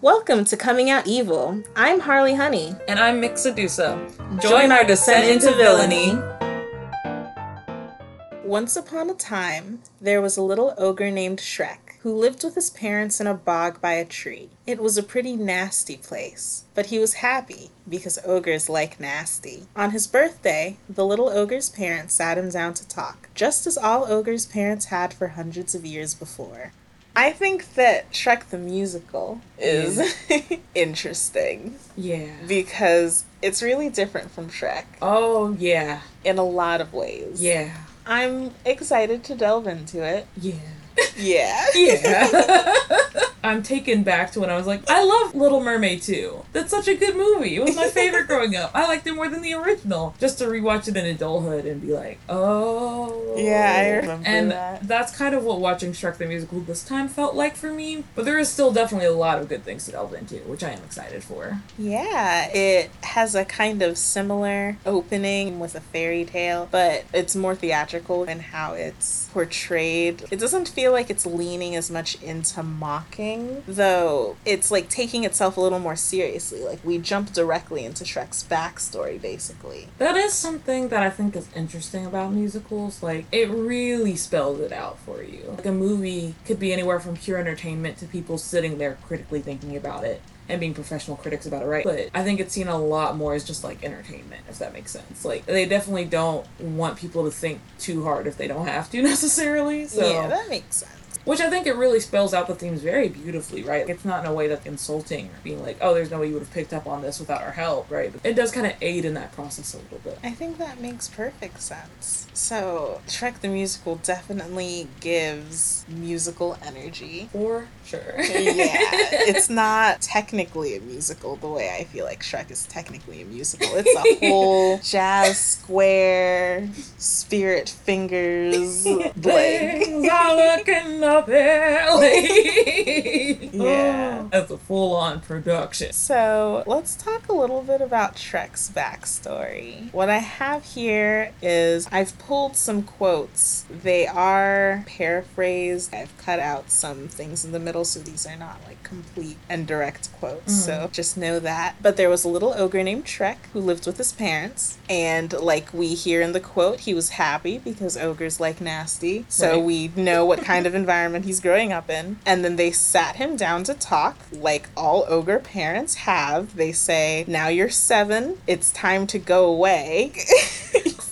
Welcome to Coming Out Evil. I'm Harley Honey. And I'm Mick Sedusa. Join our descent into villainy. Once upon a time, there was a little ogre named Shrek who lived with his parents in a bog by a tree. It was a pretty nasty place, but he was happy because ogres like nasty. On his birthday, the little ogre's parents sat him down to talk, just as all ogres' parents had for hundreds of years before. I think that Shrek the Musical is interesting. Yeah. Because it's really different from Shrek. Oh, yeah. In a lot of ways. Yeah. I'm excited to delve into it. Yeah. Yeah. Yeah. I'm taken back to when I was like, I love Little Mermaid too. That's such a good movie. It was my favorite growing up. I liked it more than the original. Just to rewatch it in adulthood and be like, oh. Yeah, I remember and that. that's kind of what watching Shrek the Musical this time felt like for me. But there is still definitely a lot of good things to delve into, which I am excited for. Yeah, it has a kind of similar opening with a fairy tale, but it's more theatrical in how it's portrayed. It doesn't feel like it's leaning as much into mocking, though it's like taking itself a little more seriously. Like we jump directly into Shrek's backstory, basically. That is something that I think is interesting about musicals. Like, it really spells it out for you. Like, a movie could be anywhere from pure entertainment to people sitting there critically thinking about it and being professional critics about it, right? But I think it's seen a lot more as just like entertainment, if that makes sense. Like, they definitely don't want people to think too hard if they don't have to necessarily. So, Yeah, that makes sense. Which I think it really spells out the themes very beautifully, right? It's not in a way that's insulting or being like, oh, there's no way you would have picked up on this without our help, right? It does kind of aid in that process a little bit. I think that makes perfect sense. So, Shrek the Musical definitely gives musical energy. For sure. yeah, it's not technically a musical the way I feel like Shrek is technically a musical. It's a whole jazz square, spirit fingers, Things are looking up early. Yeah. Oh, that's a full on production. So let's talk a little bit about Shrek's backstory. What I have here is I've pulled some quotes. They are paraphrased. I've cut out some things in the middle, so these are not like complete and direct quotes. So mm. just know that. But there was a little ogre named Shrek who lived with his parents. And like we hear in the quote, he was happy because ogres like nasty. So Right. we know what kind of environment he's growing up in. And then they sat him down to talk, like all ogre parents have. They say, Now you're seven, it's time to go away.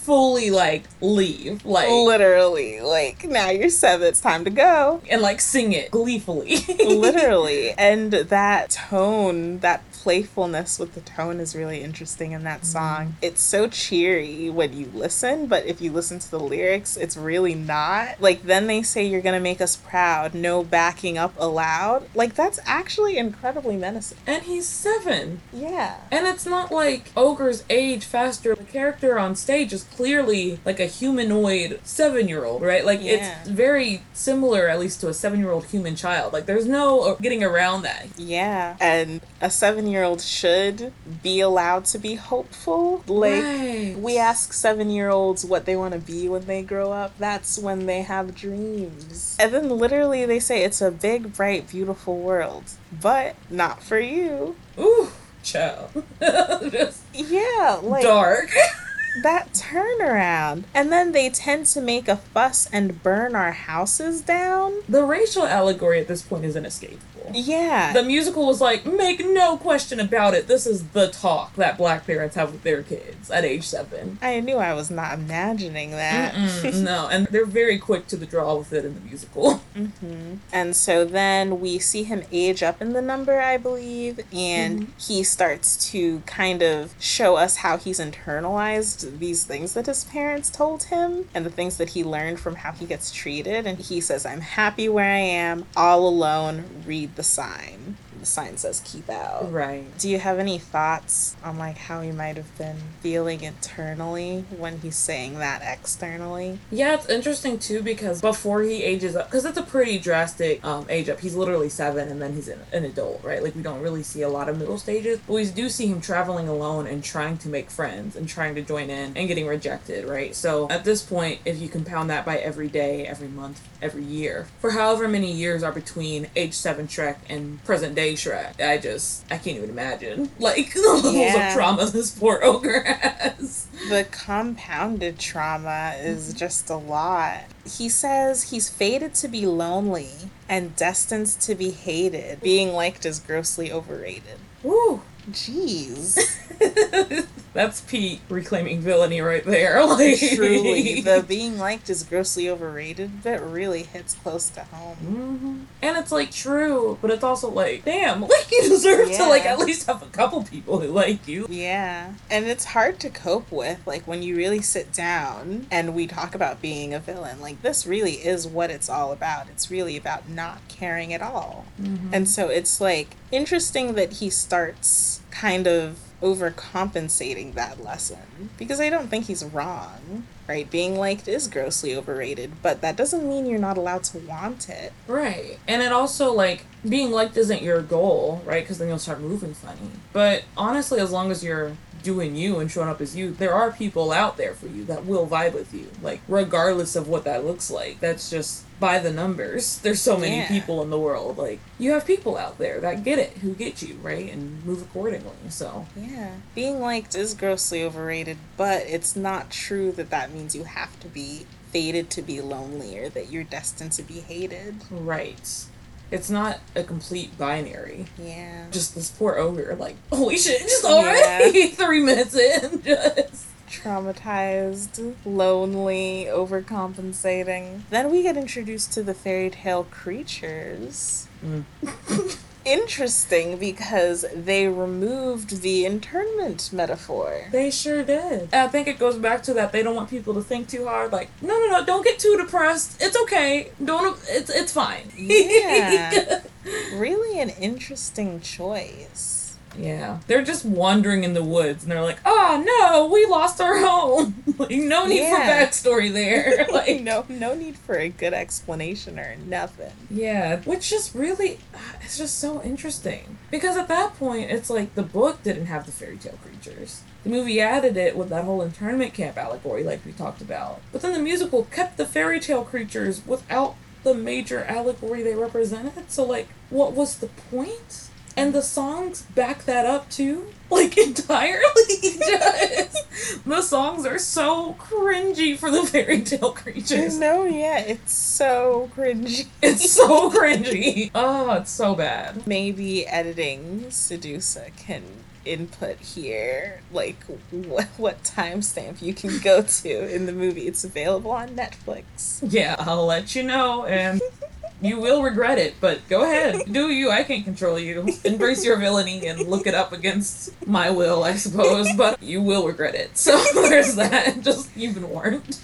Fully like leave. Like Literally, like, now you're seven, it's time to go. and like sing it gleefully. Literally. And that tone, that playfulness with the tone is really interesting in that mm-hmm. song. It's so cheery when you listen, but if you listen to the lyrics, it's really not. Like, then they say, You're gonna make us proud, no backing up allowed. Like, that's actually incredibly menacing. and he's seven. Yeah. And it's not like ogres age faster. The character on stage is clearly like a humanoid seven year old, right? Like Yeah. it's very similar, at least, to a seven year old human child. Like there's no getting around that. Yeah. And a seven year old should be allowed to be hopeful. Like, Right. we ask seven year olds what they want to be when they grow up. That's when they have dreams. And then literally they say it's a big, bright, beautiful world, but not for you. Ooh, child. Yeah, like dark. that turnaround. And then they tend to make a fuss and burn our houses down. The racial allegory at this point is Yeah. The musical was like, make no question about it. This is the talk that black parents have with their kids at age seven. I knew I was not imagining that. No, and they're very quick to the draw with it in the musical. And so then we see him age up in the number, I believe, and Mm-hmm. he starts to kind of show us how he's internalized these things that his parents told him and the things that he learned from how he gets treated. And he says, I'm happy where I am, all alone, read the sign. The sign says, keep out. Right. Do you have any thoughts on like how he might have been feeling internally when he's saying that externally? Yeah, it's interesting too because before he ages up, because it's a pretty drastic um, age up. He's literally seven and then he's an, an adult, right? Like we don't really see a lot of middle stages, but we do see him traveling alone and trying to make friends and trying to join in and getting rejected, right? So at this point, if you compound that by every day, every month, every year, for however many years are between age seven Shrek and present day Shrek. I just I can't even imagine like the levels Yeah. of trauma this poor ogre has. The compounded trauma is mm-hmm. just a lot. He says he's fated to be lonely and destined to be hated. Being liked is grossly overrated. Ooh, Jeez. That's Pete reclaiming villainy right there. Like Truly, the being liked is grossly overrated but really hits close to home. hmm And it's like true, but it's also like, damn, like you deserve to like at least have a couple people who like you. Yeah. And it's hard to cope with, like, when you really sit down and we talk about being a villain. Like, this really is what it's all about. It's really about not caring at all. And so it's, like, interesting that he starts kind of overcompensating that lesson. Because I don't think he's wrong, right? Being liked is grossly overrated, but that doesn't mean you're not allowed to want it. Right. And it also, like, being liked isn't your goal, right? Because then you'll start moving funny. But honestly, as long as you're doing you and showing up as you, there are people out there for you that will vibe with you. Like, regardless of what that looks like. That's just by the numbers. There's so many Yeah. people in the world. Like, you have people out there that get it, who get you, right? And move accordingly. So, Yeah. Being liked is grossly overrated, but it's not true that that means you have to be fated to be lonely or that you're destined to be hated. right. It's not a complete binary. Yeah. Just this poor ogre, like, holy shit, just already three minutes in, just. Traumatized, lonely, overcompensating. Then we get introduced to the fairy tale creatures. Mm. Interesting because they removed the internment metaphor. They sure did. I think it goes back to that they don't want people to think too hard. Like, no, no, no, don't get too depressed. It's okay. Don't. It's it's fine. Yeah. Really an interesting choice. Yeah. They're just wandering in the woods, and they're like, "Oh no, we lost our home. like, no need for backstory there. like, no, no need for a good explanation or nothing. Yeah, which just really, uh, it's just so interesting. Because at that point, it's like the book didn't have the fairy tale creatures. The movie added it with that whole internment camp allegory, like we talked about. But then the musical kept the fairy tale creatures without the major allegory they represented. So, like, what was the point? And the songs back that up too, like entirely. Just the songs are so cringy for the fairy tale creatures. No, yeah, it's so cringy. It's so cringy. Oh, it's so bad. Maybe editing Sedusa can input here, like what what timestamp you can go to in the movie. It's available on Netflix. Yeah, I'll let you know, and you will regret it, but go ahead. Do you. I can't control you. Embrace your villainy and look it up against my will, I suppose, but you will regret it. So there's that. Just, you've been warned.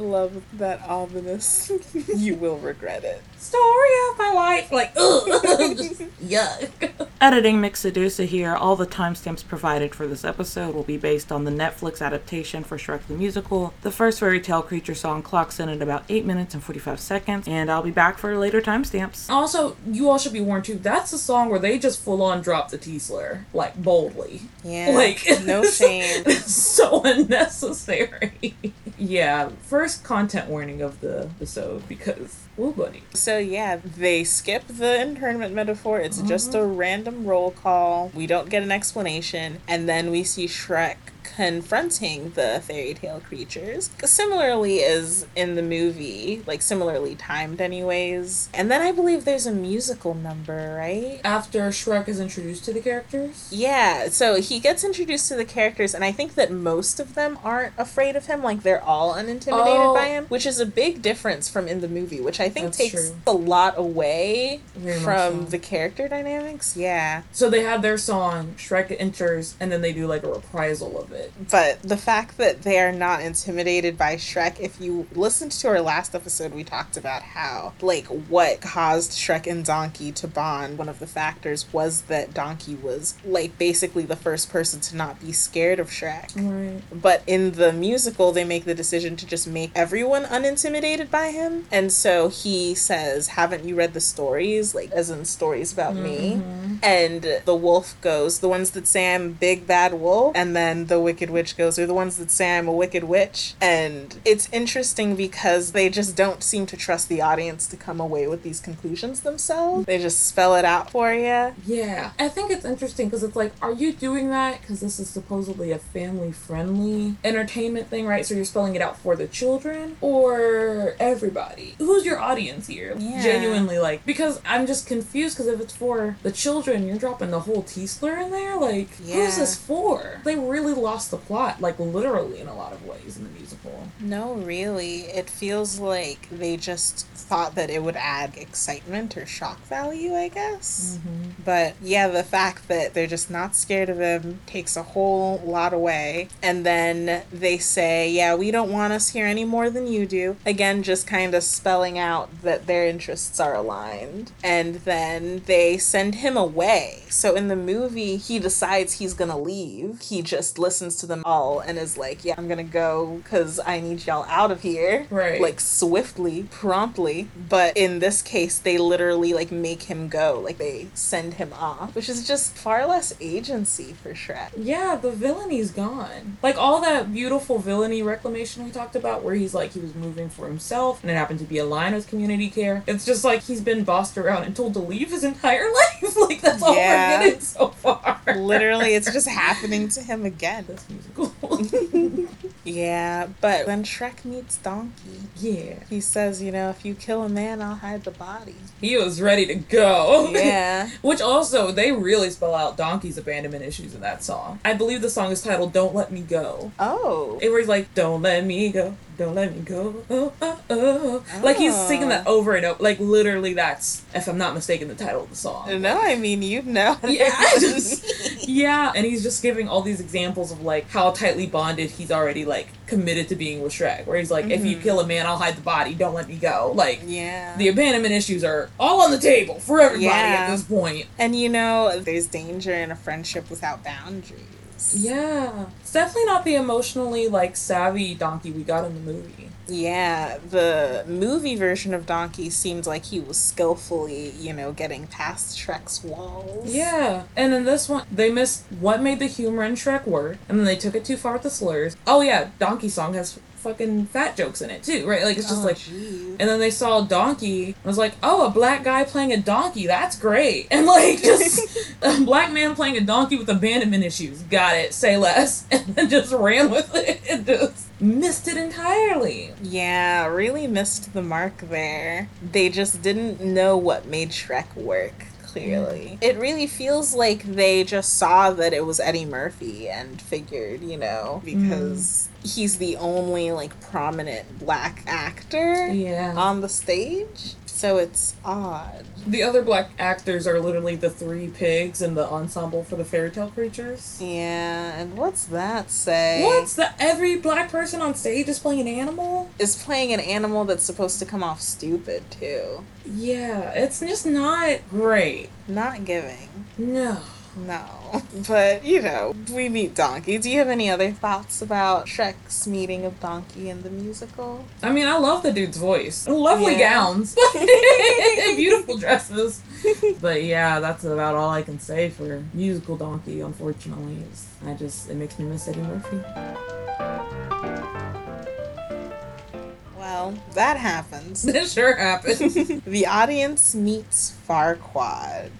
I love that ominous. you will regret it. Story of my life. Like, ugh. Just, yuck. Editing Mick Sedusa here. All the timestamps provided for this episode will be based on the Netflix adaptation for Shrek the Musical. The first fairy tale creature song clocks in at about 8 minutes and 45 seconds, and I'll be back for later timestamps. Also, you all should be warned too. That's a song where they just full on drop the T slur, like boldly. Yeah. Like no shame. It's so unnecessary. yeah, first content warning of the episode because ooh buddy. So yeah, they skip the internment metaphor. It's just mm-hmm. a random roll call. We don't get an explanation, and then we see Shrek confronting the fairy tale creatures, similarly as in the movie, like similarly timed, anyways. And then I believe there's a musical number, right? After Shrek is introduced to the characters. Yeah, so he gets introduced to the characters, and I think that most of them aren't afraid of him. Like they're all unintimidated Oh. by him, which is a big difference from in the movie, which I think That's takes true. a lot away Very from so. the character dynamics. Yeah, So they have their song, Shrek enters, and then they do like a reprisal of it. but the fact that they are not intimidated by Shrek, if you listened to our last episode, we talked about how, like, what caused Shrek and Donkey to bond. One of the factors was that Donkey was, like, basically the first person to not be scared of Shrek. Right. But in the musical, they make the decision to just make everyone unintimidated by him. And so he says, Haven't you read the stories? Like, as in stories about me. Mhm. And the wolf goes, the ones that say I'm big bad wolf, and then the wicked witch goes, are the ones that say I'm a wicked witch. And it's interesting because they just don't seem to trust the audience to come away with these conclusions themselves. They just spell it out for you. Yeah, I think it's interesting because it's like, are you doing that because this is supposedly a family friendly entertainment thing, right? So you're spelling it out for the children or everybody? Who's your audience here? Yeah. Genuinely, like, because I'm just confused because if it's for the children, you're dropping the whole T slur in there. Like, Yeah. who's this for? They really lost the plot, like, literally in a lot of ways in the musical. No, really. It feels like they just thought that it would add excitement or shock value, I guess. Mm-hmm. But yeah, the fact that they're just not scared of him takes a whole lot away. And then they say, yeah, we don't want us here any more than you do. Again, just kind of spelling out that their interests are aligned. And then they send him away. So in the movie, he decides he's gonna leave. He just listens to them all and is like, yeah, I'm gonna go because I need y'all out of here. Right. Like swiftly, promptly. But in this case, they literally like make him go. Like they send him off, which is just far less agency for Shrek. Yeah, the villainy's gone. Like all that beautiful villainy reclamation we talked about, where he's like he was moving for himself and it happened to be aligned with community care. It's just like he's been bossed around and told to leave his entire life. like that's all Yeah. we're getting so far. Literally, it's just happening to him again. This musical. Yeah, but when Shrek meets Donkey, yeah, he says, you know, if you kill a man, I'll hide the body. he was ready to go. Yeah. Which also, they really spell out Donkey's abandonment issues in that song. I believe the song is titled "Don't Let Me Go." Oh. It was like, "Don't let me go, don't let me go." Oh, oh, oh. Like he's singing that ah. over and over. Like literally, that's if I'm not mistaken, the title of the song. No, I mean, you know. Yeah, I just, yeah, and he's just giving all these examples of like how tightly bonded he's already like committed to being with Shrek. Where he's like, "If you mm-hmm. kill a man, I'll hide the body. Don't let me go." Like yeah. the abandonment issues are all on the table for everybody Yeah. at this point. and you know, there's danger in a friendship without boundaries. Yeah, it's definitely not the emotionally like savvy donkey we got in the movie. Yeah, the movie version of Donkey seemed like he was skillfully, you know, getting past Shrek's walls. Yeah, and in this one, they missed what made the humor in Shrek work, and then they took it too far with the slurs. Oh yeah, Donkey Song has fucking fat jokes in it too, right? Like it's just Oh, like, geez. and then they saw Donkey, and was like, oh, a black guy playing a donkey, that's great, and like just a black man playing a donkey with abandonment issues, got it, say less, and then just ran with it and just missed it entirely. Yeah, really missed the mark there. They just didn't know what made Shrek work, clearly. Mm. It really feels like they just saw that it was Eddie Murphy and figured, you know, mm. because he's the only, like, prominent black actor Yeah. on the stage. So it's odd. The other black actors are literally the three pigs in the ensemble for the fairy tale creatures. Yeah, and what's that say? What's that? Every black person on stage is playing an animal? Is playing an animal that's supposed to come off stupid, too. Yeah, it's just not great. Not giving. No. No. But, you know, we meet Donkey. Do you have any other thoughts about Shrek's meeting of Donkey in the musical? I mean, I love the dude's voice. Lovely Yeah. gowns. Beautiful dresses. But yeah, that's about all I can say for musical donkey, unfortunately. I just, it makes me miss Eddie Murphy. Well, that happens. It sure happens. the audience meets Farquaad.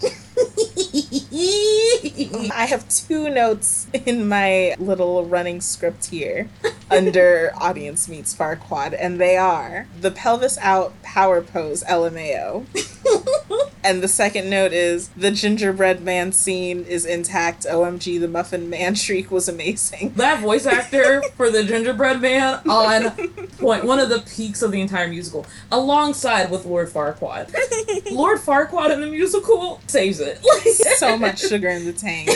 I have two notes in my little running script here under audience meets Farquaad, and they are the pelvis out power pose LMAO. and the second note is the gingerbread man scene is intact. OMG, the muffin man shriek was amazing. that voice actor for the gingerbread man on point one of the peaks of the entire musical alongside with lord farquaad lord farquaad in the musical saves it so much sugar in the tank.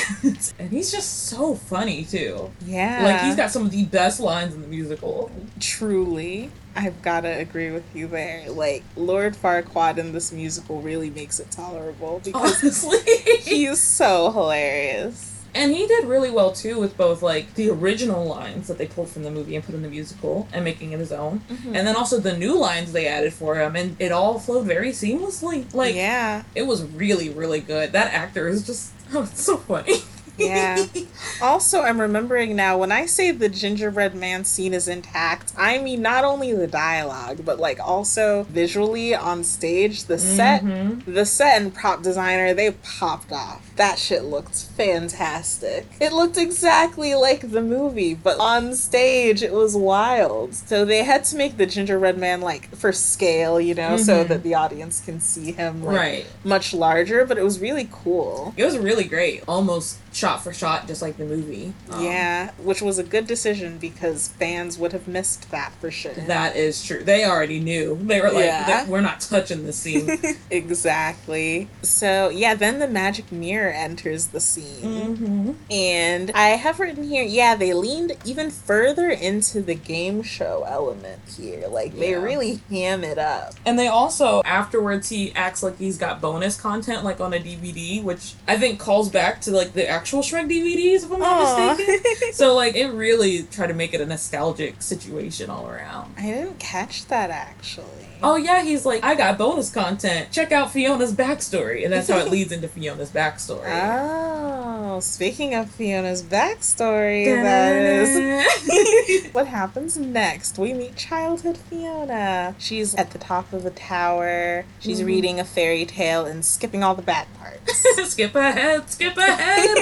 and he's just so funny too Yeah. like he's got some of the best lines in the musical truly i've gotta agree with you there like lord farquaad in this musical really makes it tolerable because honestly he is so hilarious And he did really well too with both like the original lines that they pulled from the movie and put in the musical and making it his own, Mm-hmm. and then also the new lines they added for him, and it all flowed very seamlessly. Like yeah. it was really really good. That actor is just oh, so funny. Yeah. Also, I'm remembering now when I say the gingerbread man scene is intact, I mean not only the dialogue, but like also visually on stage, the set, Mhm. the set and prop designer, they popped off. That shit looked fantastic. It looked exactly like the movie, but on stage it was wild. So they had to make the gingerbread man like for scale, you know, so Mhm. that the audience can see him like Right. much larger, but it was really cool. It was really great, almost shot for shot, just like the movie. Um, Yeah, which was a good decision because fans would have missed that for sure. That is true. They already knew. They were like, Yeah. "We're not touching this scene." exactly. So, yeah, then the magic mirror enters the scene. hmm And I have written here, yeah, they leaned even further into the game show element here. Like, they really ham it up. And they also afterwards he acts like he's got bonus content like on a DVD, which I think calls back to like the actual Shrek DVDs if I'm not Aw. mistaken. so like it really tried to make it a nostalgic situation all around. I didn't catch that actually. Oh yeah, he's like, I got bonus content. Check out Fiona's backstory, and that's how it leads into Fiona's backstory. Oh, speaking of Fiona's backstory, that is. what happens next? We meet childhood Fiona. She's at the top of a tower. She's Mhm. reading a fairy tale and skipping all the bad parts. skip ahead, skip ahead.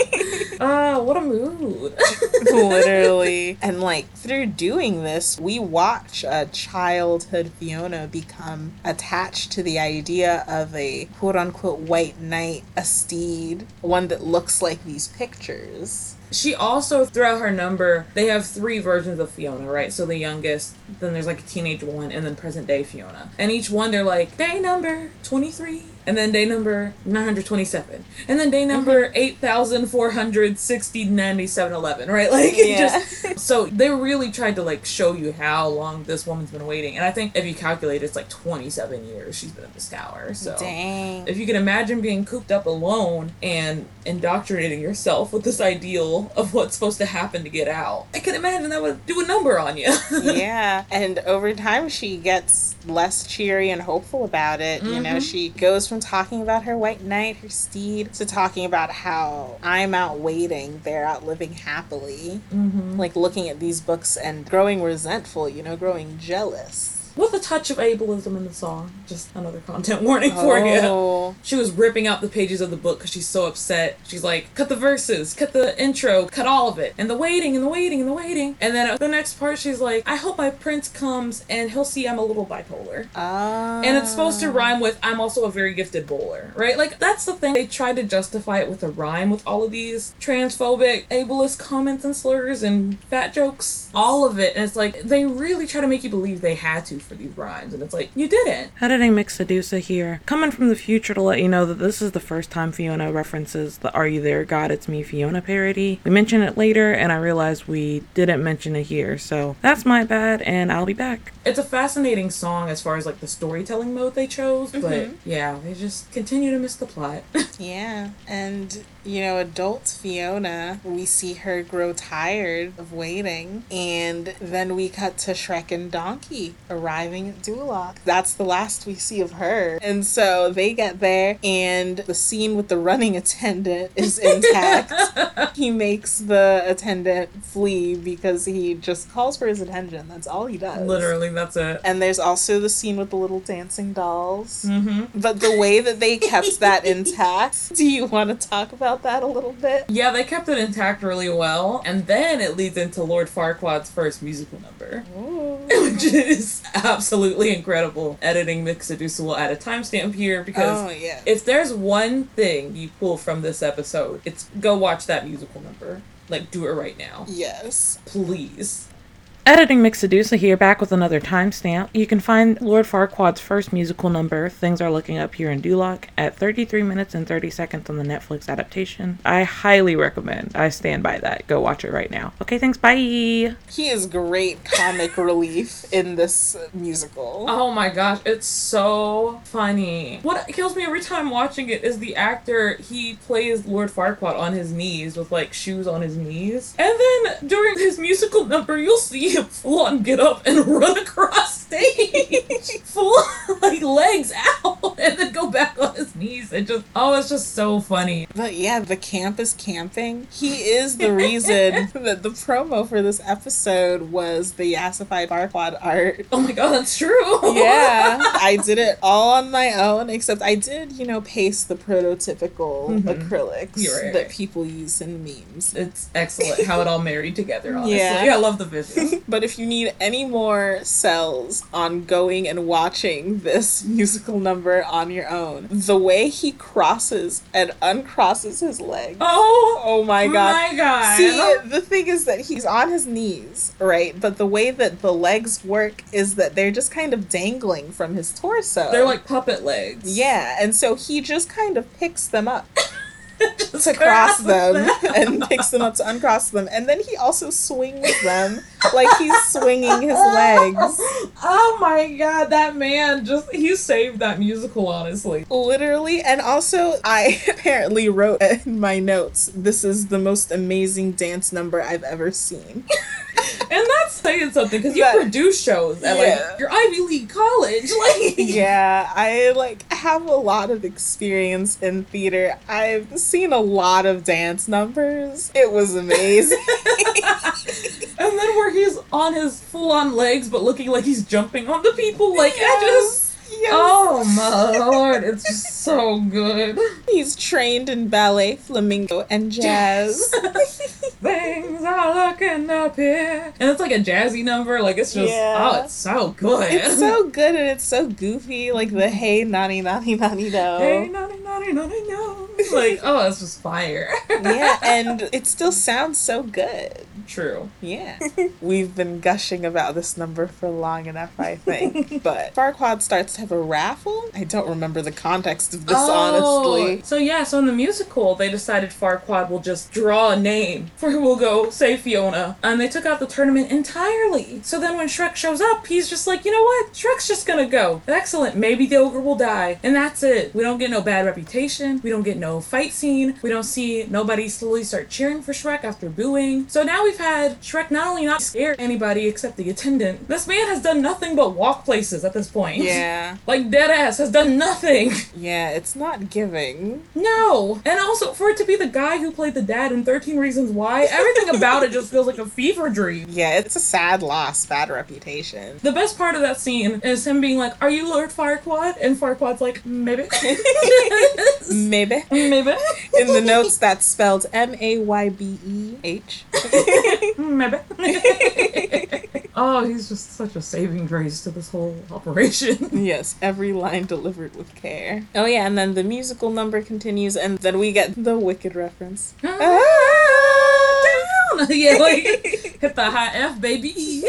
Ah, what a mood. Literally. And like through doing this, we watch a childhood Fiona become attached to the idea of a quote unquote white knight, a steed, one that looks like these pictures. She also, throughout her number, they have three versions of Fiona, right? So the youngest, then there's like a teenage one, and then present day Fiona. And each one, they're like, day number 23, and then day number 927, and then day number 8,460, 97, 11, right? Like, Yeah. just. So they really tried to like show you how long this woman's been waiting. And I think if you calculate, it's like 27 years she's been in this tower. So. Dang. If you can imagine being cooped up alone and indoctrinating yourself with this ideal of what's supposed to happen to get out, I can imagine that would do a number on you. yeah. And over time, she gets less cheery and hopeful about it. You know, Mhm. she goes from talking about her white knight, her steed, to talking about how I'm out waiting, they're out living happily. hmm Like looking at these books and growing resentful, you know, growing jealous. With a touch of ableism in the song. Just another content warning for you. Oh. She was ripping out the pages of the book because she's so upset. She's like, cut the verses, cut the intro, cut all of it. And the waiting, and the waiting, and the waiting. And then the next part, she's like, I hope my prince comes and he'll see I'm a little bipolar. Oh. And it's supposed to rhyme with I'm also a very gifted bowler, right? Like that's the thing. They try to justify it with a rhyme with all of these transphobic, ableist comments and slurs and fat jokes, all of it. And it's like they really try to make you believe they had to for these rhymes, and it's like you didn't. Editing Mick Sedusa here, coming from the future to let you know that this is the first time Fiona references the Are You There God It's Me Fiona parody. We mention it later, and I realized we didn't mention it here, so that's my bad, and I'll be back. It's a fascinating song as far as like the storytelling mode they chose, but Mhm. yeah, they just continue to miss the plot. Yeah, and you know, adult Fiona, we see her grow tired of waiting, and then we cut to Shrek and Donkey arriving at Duloc. That's the last we see of her. And so they get there, and the scene with the running attendant is intact. he makes the attendant flee because he just calls for his attention. That's all he does. Literally, that's it. And there's also the scene with the little dancing dolls. Mm-hmm. But the way that they kept that intact, do you want to talk about that a little bit? Yeah, they kept it intact really well, and then it leads into Lord Farquaad's first musical number. which is absolutely incredible. Editing Mick Sedusa will add a timestamp here because Oh yeah. if there's one thing you pull from this episode, it's go watch that musical number. Like, do it right now. yes. Please. Editing Mick Sedusa here, back with another timestamp. You can find Lord Farquaad's first musical number, Things Are Looking Up Here in Duloc, at 33 minutes and 30 seconds on the Netflix adaptation. I highly recommend. I stand by that. Go watch it right now. Okay, thanks. Bye. He is great comic relief in this musical. Oh my gosh, it's so funny. What kills me every time watching it is the actor, he plays Lord Farquaad on his knees with like shoes on his knees. And then during his musical number, you'll see him full on get up and run across stage. full like legs out and then go back on his knees and just, oh, it's just so funny. But yeah, the camp is camping. He is the reason that the promo for this episode was the Yassified Farquaad art. Oh my god, that's true. yeah, I did it all on my own, except I did, you know, paste the prototypical Mhm. acrylics right. that people use in memes. It's excellent how it all married together, honestly. Yeah. I love the vision. But if you need any more cells on going and watching this musical number on your own, the way he crosses and uncrosses his legs. Oh, Oh my god. my god. See, the thing is that he's on his knees, right? But the way that the legs work is that they're just kind of dangling from his torso. They're like puppet legs. Yeah, and so he just kind of picks them up to cross them and picks them up to uncross them. And then he also swings them like he's swinging his legs. Oh my god, that man just he saved that musical honestly. Literally. And also, I apparently wrote in my notes this is the most amazing dance number I've ever seen. And saying something because you produce shows at Yeah. like your Ivy League college. Like yeah, I like have a lot of experience in theater. I've seen a lot of dance numbers. It was amazing. And then where he's on his full on legs but looking like he's jumping on the people like I just Yes. Oh my lord, it's just so good. He's trained in ballet, flamingo, and jazz. Things are looking up here. And it's like a jazzy number, like it's just Yeah. oh it's so good. it's so good and it's so goofy, like the hey nani nani nani no. Hey, naughty, naughty, naughty, no. Like, oh, it's just fire. yeah, and it still sounds so good. True. Yeah. We've been gushing about this number for long enough, I think. but Farquaad starts to have a raffle. I don't remember the context of this, honestly. Oh, So yeah, so in the musical, they decided Farquaad will just draw a name for who will go say Fiona, and they took out the tournament entirely. So then when Shrek shows up, he's just like, you know what? Shrek's just gonna go. Excellent. Maybe the ogre will die, and that's it. We don't get no bad reputation. We don't get no fight scene. We don't see nobody slowly start cheering for Shrek after booing. So now we've had Shrek not only not scare anybody except the attendant. This man has done nothing but walk places at this point. Yeah. Like dead ass has done nothing. Yeah, it's not giving. No. And also for it to be the guy who played the dad in 13 Reasons Why, everything about it just feels like a fever dream. Yeah, it's a sad loss, bad reputation. The best part of that scene is him being like, Are you Lord Farquaad? And Farquaad's like, Maybe. Maybe. Maybe. In the notes, that's spelled M A Y B E H. Maybe. Oh, he's just such a saving grace to this whole operation. Yes, every line delivered with care. Oh, yeah, and then the musical number continues, and then we get the Wicked reference. Down. Ah! yeah, like, hit the high F, baby.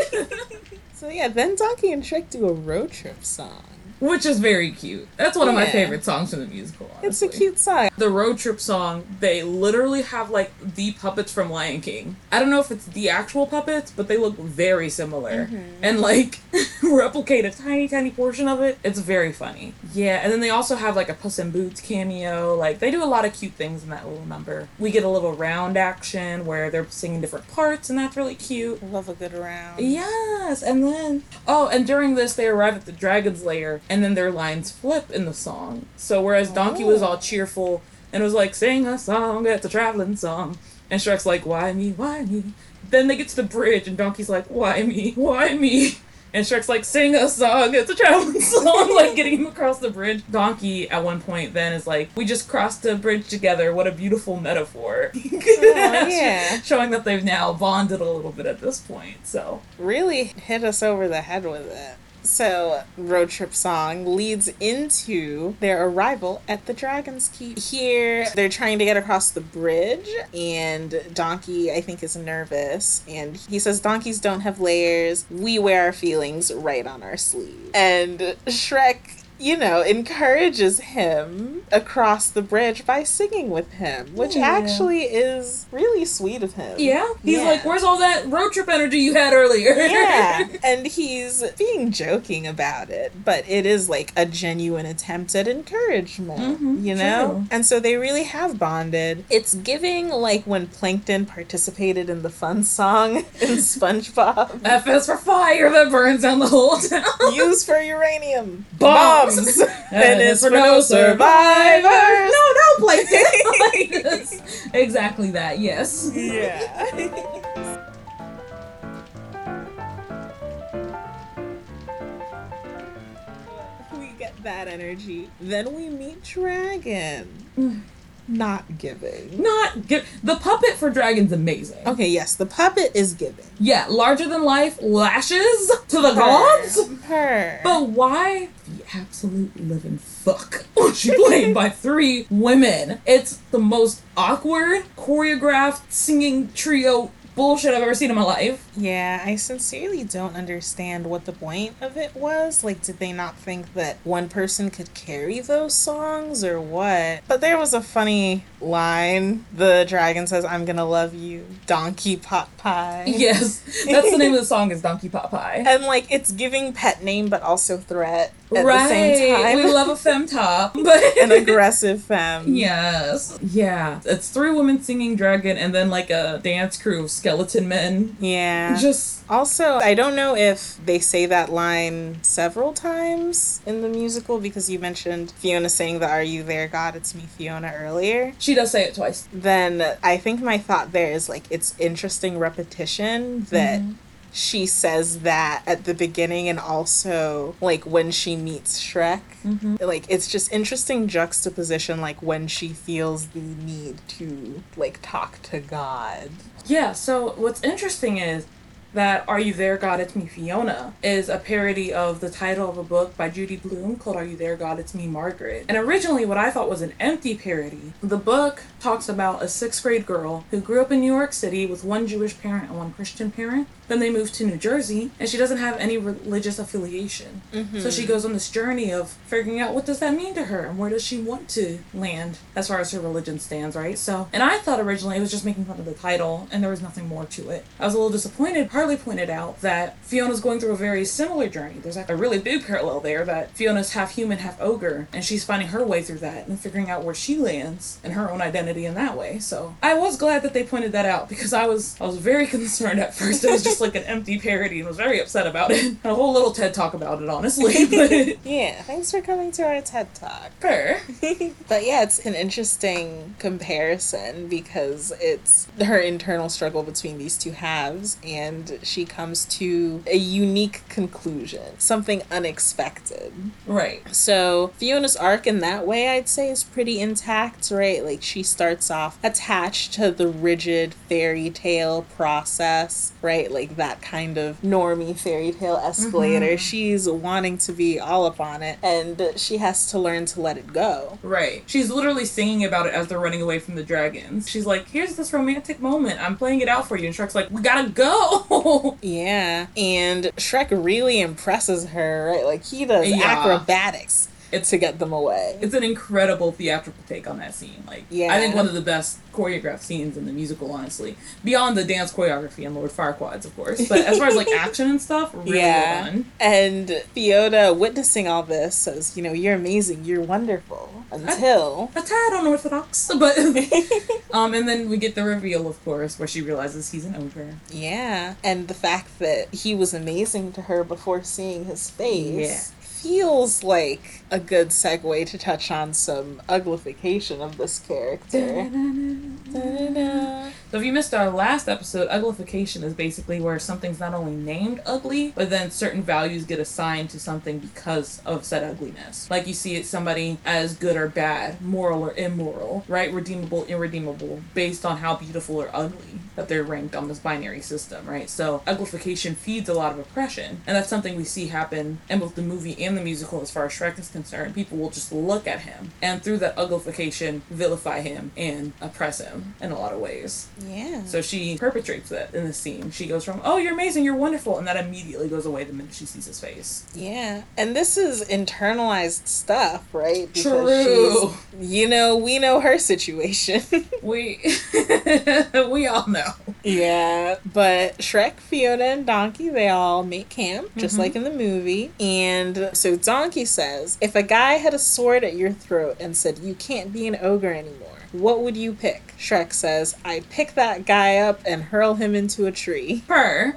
So, yeah, then Donkey and Shrek do a road trip song. Which is very cute. That's one of my favorite songs from the musical. It's a cute song. the road trip song, they literally have like the puppets from Lion King. I don't know if it's the actual puppets, but they look very similar mm-hmm. and like replicate a tiny, tiny portion of it. It's very funny. Yeah, and then they also have like a Puss in Boots cameo. Like they do a lot of cute things in that little number. We get a little round action where they're singing different parts, and that's really cute. I love a good round. Yes, and then oh, and during this they arrive at the dragon's lair, and then their lines flip in the song. So whereas Donkey was oh. all cheerful and was like, "Sing a song, it's a traveling song," and Shrek's like, "Why me? Why me?" Then they get to the bridge, and Donkey's like, "Why me? Why me?" And Shrek's like, "Sing a song, it's a traveling song," like getting him across the bridge. Donkey at one point then is like, "We just crossed the bridge together. What a beautiful metaphor." yeah. Showing that they've now bonded a little bit at this point. So Really hit us over the head with it. So, road trip song leads into their arrival at the Dragon's Keep. Here, they're trying to get across the bridge, and Donkey, I think, is nervous. And he says, Donkeys don't have layers. We wear our feelings right on our sleeve. And Shrek you know, encourages him across the bridge by singing with him, which Yeah. actually is really sweet of him. Yeah. He's Yeah. like, where's all that road trip energy you had earlier? yeah, and he's being joking about it, but it is like a genuine attempt at encouragement, Mhm, you know? true. And so they really have bonded. It's giving like when Plankton participated in the fun song in SpongeBob. F is for fire that burns down the whole town. Use for uranium Bombs. and it's for no survivors. No, no, Plankton. Like exactly that. Yes. Yeah. we get that energy. Then we meet Dragon. Not giving. Not give The puppet for Dragon's amazing. Okay, yes, the puppet is giving. Yeah, larger than life lashes to the gods. Her. But why the absolute living fuck was she played by three women? It's the most awkward, choreographed singing trio bullshit I've ever seen in my life. Yeah, I sincerely don't understand what the point of it was. Like, did they not think that one person could carry those songs or what? But there was a funny line. The dragon says, I'm gonna love you, donkey pot pie. Yes, that's the name of the song is Donkey Pot Pie. And like, it's giving pet name but also threat at right. the same time. We love a fem top, but An aggressive femme. Yes. Yeah. It's three women singing dragon and then like a dance crew of skeleton men. Yeah. Just Also, I don't know if they say that line several times in the musical because you mentioned Fiona saying the Are You There, God? It's me, Fiona, earlier. she does say it twice. Then I think my thought there is like it's interesting repetition that mm-hmm. she says that at the beginning and also like when she meets Shrek. Mm-hmm. Like it's just interesting juxtaposition like when she feels the need to like talk to God. Yeah, so what's interesting is that Are You There, God? It's Me, Fiona is a parody of the title of a book by Judy Blume called Are You There, God? It's Me, Margaret. And originally, what I thought was an empty parody, the book talks about a sixth grade girl who grew up in New York City with one Jewish parent and one Christian parent. Then they move to New Jersey, and she doesn't have any religious affiliation. So mm-hmm. she goes on this journey of figuring out what does that mean to her and where does she want to land as far as her religion stands, right? So, and I thought originally it was just making fun of the title, and there was nothing more to it. I was a little disappointed. Harley pointed out that Fiona's going through a very similar journey. There's like a really big parallel there that Fiona's half human, half ogre, and she's finding her way through that and figuring out where she lands and her own identity in that way. So I was glad that they pointed that out because I was I was very concerned at first. It was just like an empty parody and was very upset about it. And a whole little TED talk about it, honestly. But Yeah, thanks for coming to our TED Talk. fair. but yeah, it's an interesting comparison because it's her internal struggle between these two halves, and she comes to a unique conclusion, something unexpected. Right. So Fiona's arc in that way, I'd say, is pretty intact, right? Like she starts off attached to the rigid fairy tale process, right? Like that kind of normie fairy tale escalator. Mm-hmm. She's wanting to be all up on it, and she has to learn to let it go. Right. She's literally singing about it as they're running away from the dragons. She's like, here's this romantic moment. I'm playing it out for you. And Shrek's like, we gotta go. Yeah, and Shrek really impresses her, right? Like he does Yeah. acrobatics to get them away. it's an incredible theatrical take on that scene. Like, Yeah. I think one of the best choreographed scenes in the musical, honestly. Beyond the dance choreography and Lord Farquaad's, of course. But as far as like action and stuff, really yeah. well done. And Fiona, witnessing all this, says, You know, you're amazing, you're wonderful. Until. A tad unorthodox, but um, and then we get the reveal, of course, where she realizes he's an ogre. yeah. And the fact that he was amazing to her before seeing his face. Yeah. Feels like a good segue to touch on some uglification of this character. So if you missed our last episode, uglification is basically where something's not only named ugly, but then certain values get assigned to something because of said ugliness. Like you see it somebody as good or bad, moral or immoral, right? Redeemable, irredeemable, based on how beautiful or ugly that they're ranked on this binary system, right? So uglification feeds a lot of oppression. And that's something we see happen in both the movie and the musical as far as Shrek is concerned. People will just look at him and through that uglification vilify him and oppress him in a lot of ways. Yeah. So she perpetrates that in the scene. She goes from, "Oh, you're amazing, you're wonderful," and that immediately goes away the minute she sees his face. Yeah, and this is internalized stuff, right? True. You know, we know her situation. We we all know. yeah, but Shrek, Fiona, and Donkey, they all make camp, just Mhm. like in the movie. And so Donkey says, if a guy had a sword at your throat and said, you can't be an ogre anymore, what would you pick? Shrek says, I'd pick that guy up and hurl him into a tree. Her.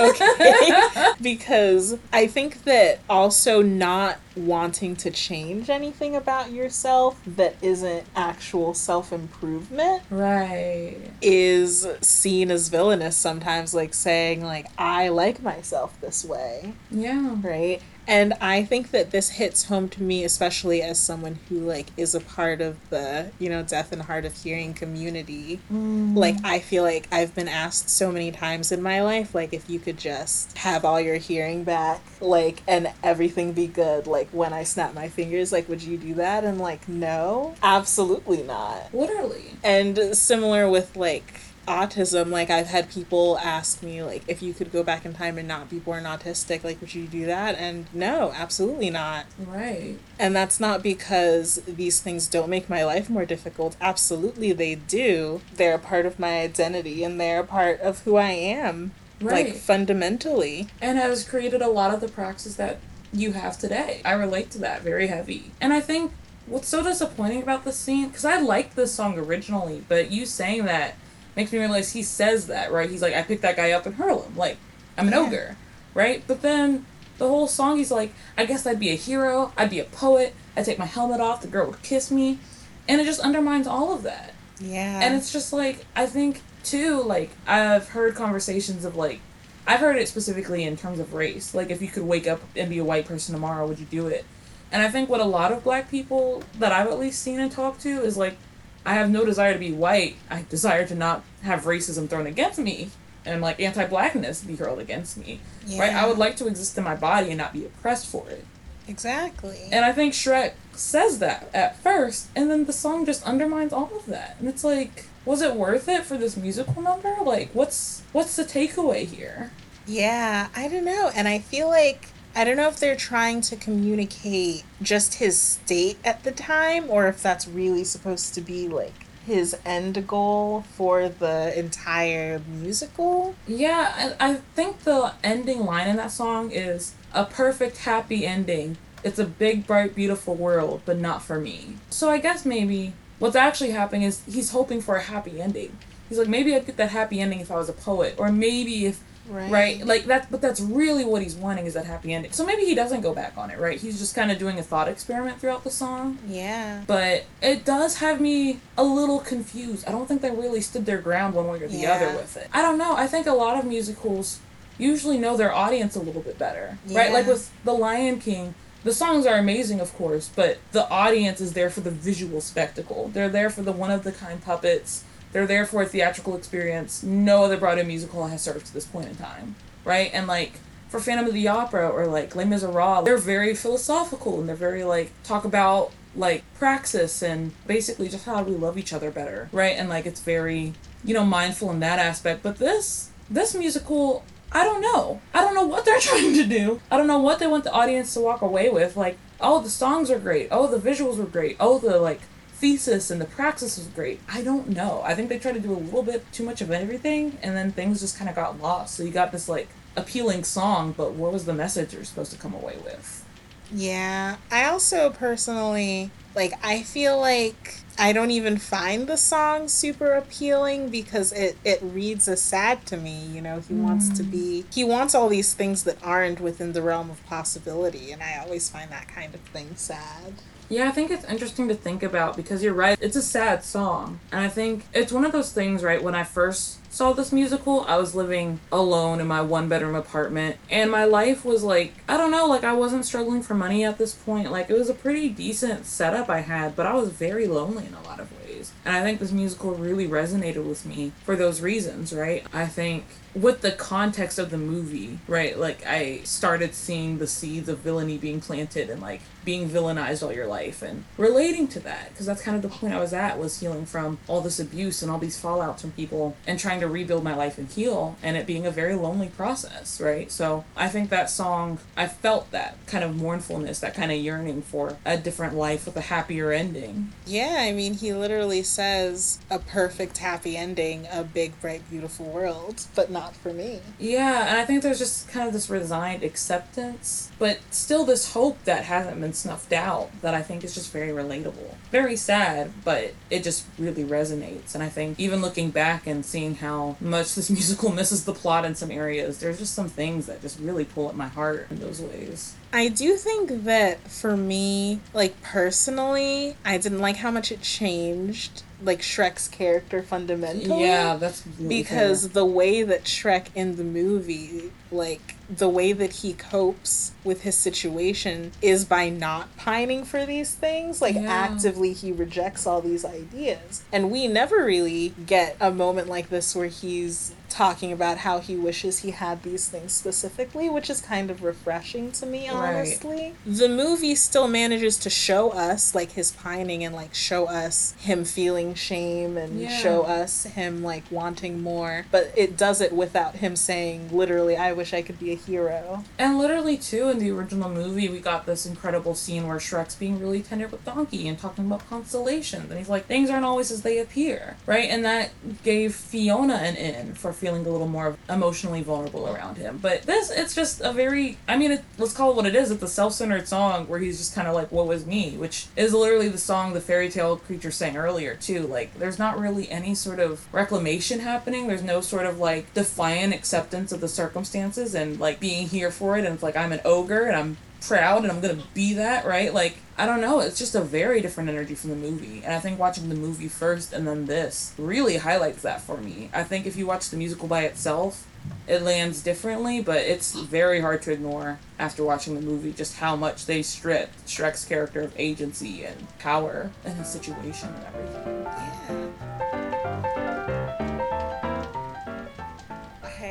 okay because i think that also not wanting to change anything about yourself that isn't actual self-improvement right. is seen as villainous sometimes like saying like i like myself this way Yeah. right and i think that this hits home to me especially as someone who like is a part of the you know deaf and hard of hearing community Mm. like i feel like i've been asked so many times in my life like if you could just have all your hearing back like and everything be good like when i snap my fingers like would you do that and like no absolutely not Literally. and similar with like autism like i've had people ask me like if you could go back in time and not be born autistic like would you do that and no absolutely not Right. and that's not because these things don't make my life more difficult. Absolutely, they do. They're a part of my identity and they're a part of who I am. Right. Like, fundamentally. and has created a lot of the praxis that you have today. I relate to that very heavy. And I think what's so disappointing about this scene, because I liked this song originally, but you saying that makes me realize he says that, right? He's like, I picked that guy up and hurl him. Like, I'm an Yeah. ogre, right? But then the whole song, he's like, I guess I'd be a hero, I'd be a poet, I'd take my helmet off, the girl would kiss me. And it just undermines all of that. Yeah. And it's just like I think too, like I've heard conversations of like I've heard it specifically in terms of race. Like if you could wake up and be a white person tomorrow, would you do it? And I think what a lot of black people that I've at least seen and talked to is like I have no desire to be white. I desire to not have racism thrown against me and like anti blackness be hurled against me. Right? I would like to exist in my body and not be oppressed for it. Exactly. And I think Shrek says that at first, and then the song just undermines all of that. And it's like, was it worth it for this musical number? Like, what's what's the takeaway here? yeah, I don't know. And I feel like. I don't know if they're trying to communicate just his state at the time or if that's really supposed to be like his end goal for the entire musical. Yeah, I, I think the ending line in that song is a perfect happy ending. It's a big, bright, beautiful world, but not for me. So I guess maybe what's actually happening is he's hoping for a happy ending. He's like, maybe I'd get that happy ending if I was a poet, or maybe if Right. right? Like that but that's really what he's wanting is that happy ending. So maybe he doesn't go back on it right? He's just kind of doing a thought experiment throughout the song. Yeah. but it does have me a little confused. I don't think they really stood their ground one way or the other with it. I don't know. I think a lot of musicals usually know their audience a little bit better right? Like with the lion king the songs are amazing of course but the audience is there for the visual spectacle. They're there for the one of the kind puppets they're there for a theatrical experience no other Broadway musical has served to this point in time, right? And like for Phantom of the Opera or like Les Miserables, they're very philosophical and they're very like talk about like praxis and basically just how we love each other better, right? And like it's very you know mindful in that aspect. But this this musical, I don't know. I don't know what they're trying to do. I don't know what they want the audience to walk away with. Like, oh, the songs are great. Oh, the visuals were great. Oh, the like thesis and the praxis was great. I don't know. I think they tried to do a little bit too much of everything, and then things just kind of got lost. So you got this like appealing song, but what was the message you're supposed to come away with? Yeah. I also personally like I feel like I don't even find the song super appealing because it it reads as sad to me, you know. He wants to be mm. he wants all these things that aren't within the realm of possibility and I always find that kind of thing sad. Yeah, I think it's interesting to think about because you're right. It's a sad song. And I think it's one of those things, right? When I first saw this musical, I was living alone in my one bedroom apartment. And my life was like, I don't know, like I wasn't struggling for money at this point. Like it was a pretty decent setup I had, but I was very lonely in a lot of ways. And I think this musical really resonated with me for those reasons, right? I think with the context of the movie, right? Like I started seeing the seeds of villainy being planted and like being villainized all your life and relating to that because that's kind of the point I was at was healing from all this abuse and all these fallouts from people and trying to rebuild my life and heal and it being a very lonely process, right? So I think that song I felt that kind of mournfulness, that kind of yearning for a different life with a happier ending. Yeah, I mean, he literally says a perfect happy ending, a big, bright, beautiful world, but not for me. Yeah, and I think there's just kind of this resigned acceptance, but still this hope that hasn't been snuffed out that I think is just very relatable. Very sad, but it just really resonates. And I think even looking back and seeing how much this musical misses the plot in some areas, there's just some things that just really pull at my heart in those ways. I do think that for me, like personally, I didn't like how much it changed like Shrek's character fundamentally. Yeah, that's because fair. the way that Shrek in the movie, like the way that he copes with his situation is by not pining for these things. Like Yeah. actively he rejects all these ideas. And we never really get a moment like this where he's talking about how he wishes he had these things specifically, which is kind of refreshing to me, Right. honestly. The movie still manages to show us like his pining and like show us him feeling shame and Yeah. show us him like wanting more, but it does it without him saying literally, I wish I could be a hero. And literally, too, in the original movie, we got this incredible scene where Shrek's being really tender with Donkey and talking about constellations. And he's like, things aren't always as they appear, right? And that gave Fiona an in for feeling a little more emotionally vulnerable around him. But this, it's just a very, I mean, it, let's call it what it is. It's a self centered song where he's just kind of like, what was me? Which is literally the song the fairy tale creature sang earlier, too. Like, there's not really any sort of reclamation happening. There's no sort of like defiant acceptance of the circumstances and like being here for it. And it's like, I'm an ogre and I'm proud and I'm gonna be that, right? Like, I don't know, it's just a very different energy from the movie. And I think watching the movie first and then this really highlights that for me. I think if you watch the musical by itself, it lands differently, but it's very hard to ignore after watching the movie just how much they stripped Shrek's character of agency and power and his situation and everything. Yeah.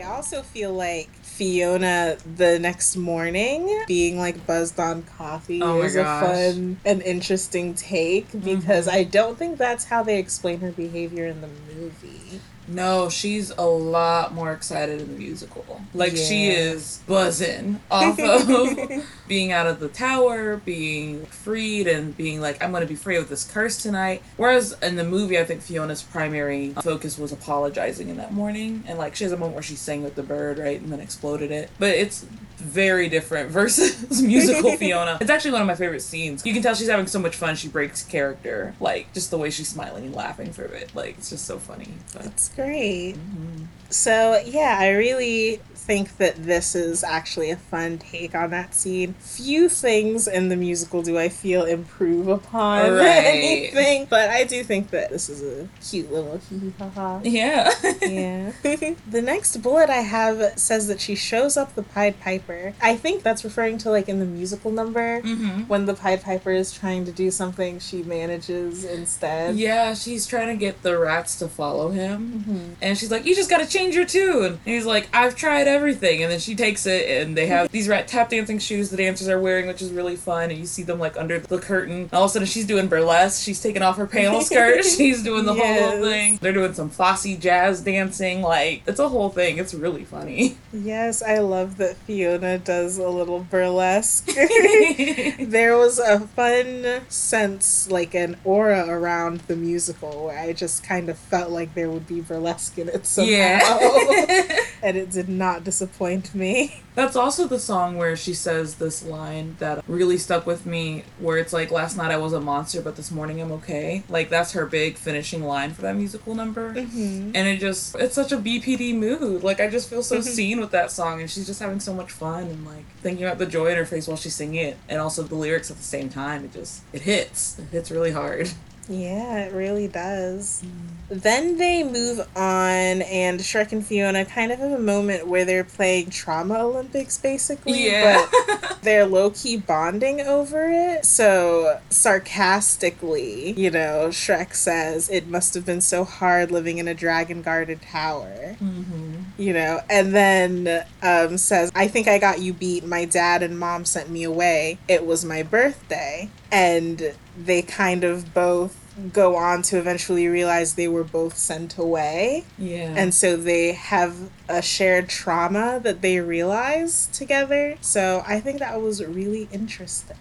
I also feel like Fiona the next morning being like buzzed on coffee Oh is a. Mm-hmm. fun and interesting take because I don't think that's how they explain her behavior in the movie. No, she's a lot more excited in the musical. Like she Yeah. is buzzing off of being out of the tower, being freed, and being like, I'm gonna be free of this curse tonight. Whereas in the movie, I think Fiona's primary focus was apologizing in that morning, and like she has a moment where she sang with the bird, right, and then exploded it. But it's very different versus musical Fiona. It's actually one of my favorite scenes. You can tell she's having so much fun. She breaks character, like just the way she's smiling and laughing through it. Like it's just so funny. But It's great. Mm-hmm. So, yeah, I really think that this is actually a fun take on that scene. Few things in the musical do I feel improve upon Right. anything, but I do think that this is a cute little hee hee ha ha. yeah. Yeah. the next bullet I have says that she shows up the Pied Piper. I think that's referring to like in the musical number mm-hmm. when the Pied Piper is trying to do something, she manages instead. Yeah, she's trying to get the rats to follow him. Mhm. And she's like, You just gotta change your tune. And he's like, I've tried everything. And then she takes it, and they have these rat tap dancing shoes the dancers are wearing, which is really fun. And you see them like under the curtain. And all of a sudden, she's doing burlesque. She's taking off her panel skirt. she's doing the whole Yes. little thing. They're doing some flossy jazz dancing. Like, it's a whole thing. It's really funny. Yes, I love that Fiona does a little burlesque. there was a fun sense, like an aura around the musical where I just kind of felt like there would be burlesque in it somehow. yeah. and it did not disappoint me. That's also the song where she says this line that really stuck with me, where it's like, last night I was a monster, but this morning I'm okay. Like, that's her big finishing line for that musical number. Mm-hmm. And it just, it's such a BPD mood. Like, I just feel so seen with that song, and she's just having so much fun and, like, thinking about the joy in her face while she's singing it, and also the lyrics at the same time. It just, it hits. It hits really hard. Yeah, it really does. Then they move on, and Shrek and Fiona kind of have a moment where they're playing Trauma Olympics, basically. Yeah. But they're low key bonding over it. So, sarcastically, you know, Shrek says, It must have been so hard living in a dragon guarded tower. mm-hmm. You know, and then um, says, I think I got you beat. My dad and mom sent me away. It was my birthday. And they kind of both go on to eventually realize they were both sent away. Yeah. And so they have a shared trauma that they realize together. So I think that was really interesting.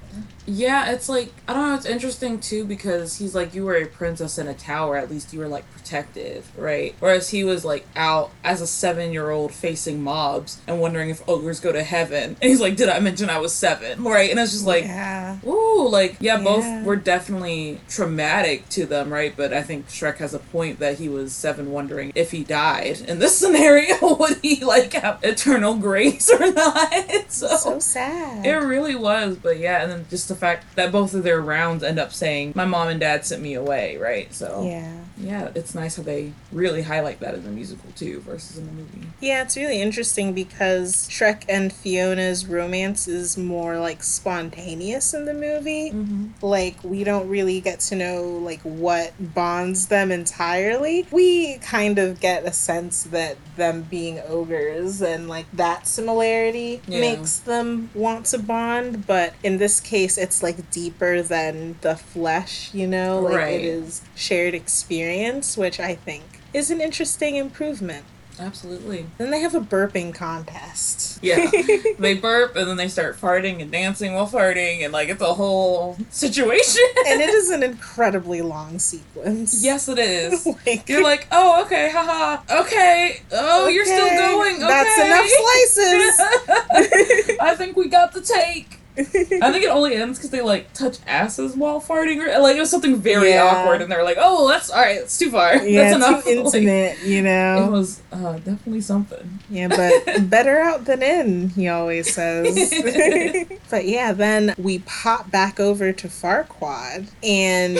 Yeah, it's like I don't know. It's interesting too because he's like, you were a princess in a tower. At least you were like protected, right? Whereas he was like out as a seven-year-old facing mobs and wondering if ogres go to heaven. And he's like, did I mention I was seven? Right? And it's just like, yeah. ooh, like yeah, Yeah. both were definitely traumatic to them, right? But I think Shrek has a point that he was seven, wondering if he died in this scenario, would he like have eternal grace or not? so, So sad. it really was, but yeah, and then just the fact that both of their rounds end up saying, "My mom and dad sent me away," right? So yeah. yeah, it's nice how they really highlight that in the musical too, versus in the movie. Yeah, it's really interesting because Shrek and Fiona's romance is more like spontaneous in the movie. Mm-hmm. Like we don't really get to know like what bonds them entirely. We kind of get a sense that them being ogres and like that similarity Yeah. makes them want to bond, but in this case it's like deeper than the flesh, you know? Like Right. it is shared experience, which I think is an interesting improvement. Absolutely. Then they have a burping contest. Yeah, they burp and then they start farting and dancing while farting, and like it's a whole situation. and it is an incredibly long sequence. yes, it is. like, You're like, oh, okay, haha, okay, oh, you're still going. Okay. That's enough slices. I think we got the take. I think it only ends because they like touch asses while farting, or like it was something very Yeah. awkward, and they're like, "Oh, that's all right, that's too far. yeah, that's enough." too Like, intimate, you know. it was uh, definitely something. Yeah, but better out than in, he always says. but yeah, then we pop back over to Farquaad, and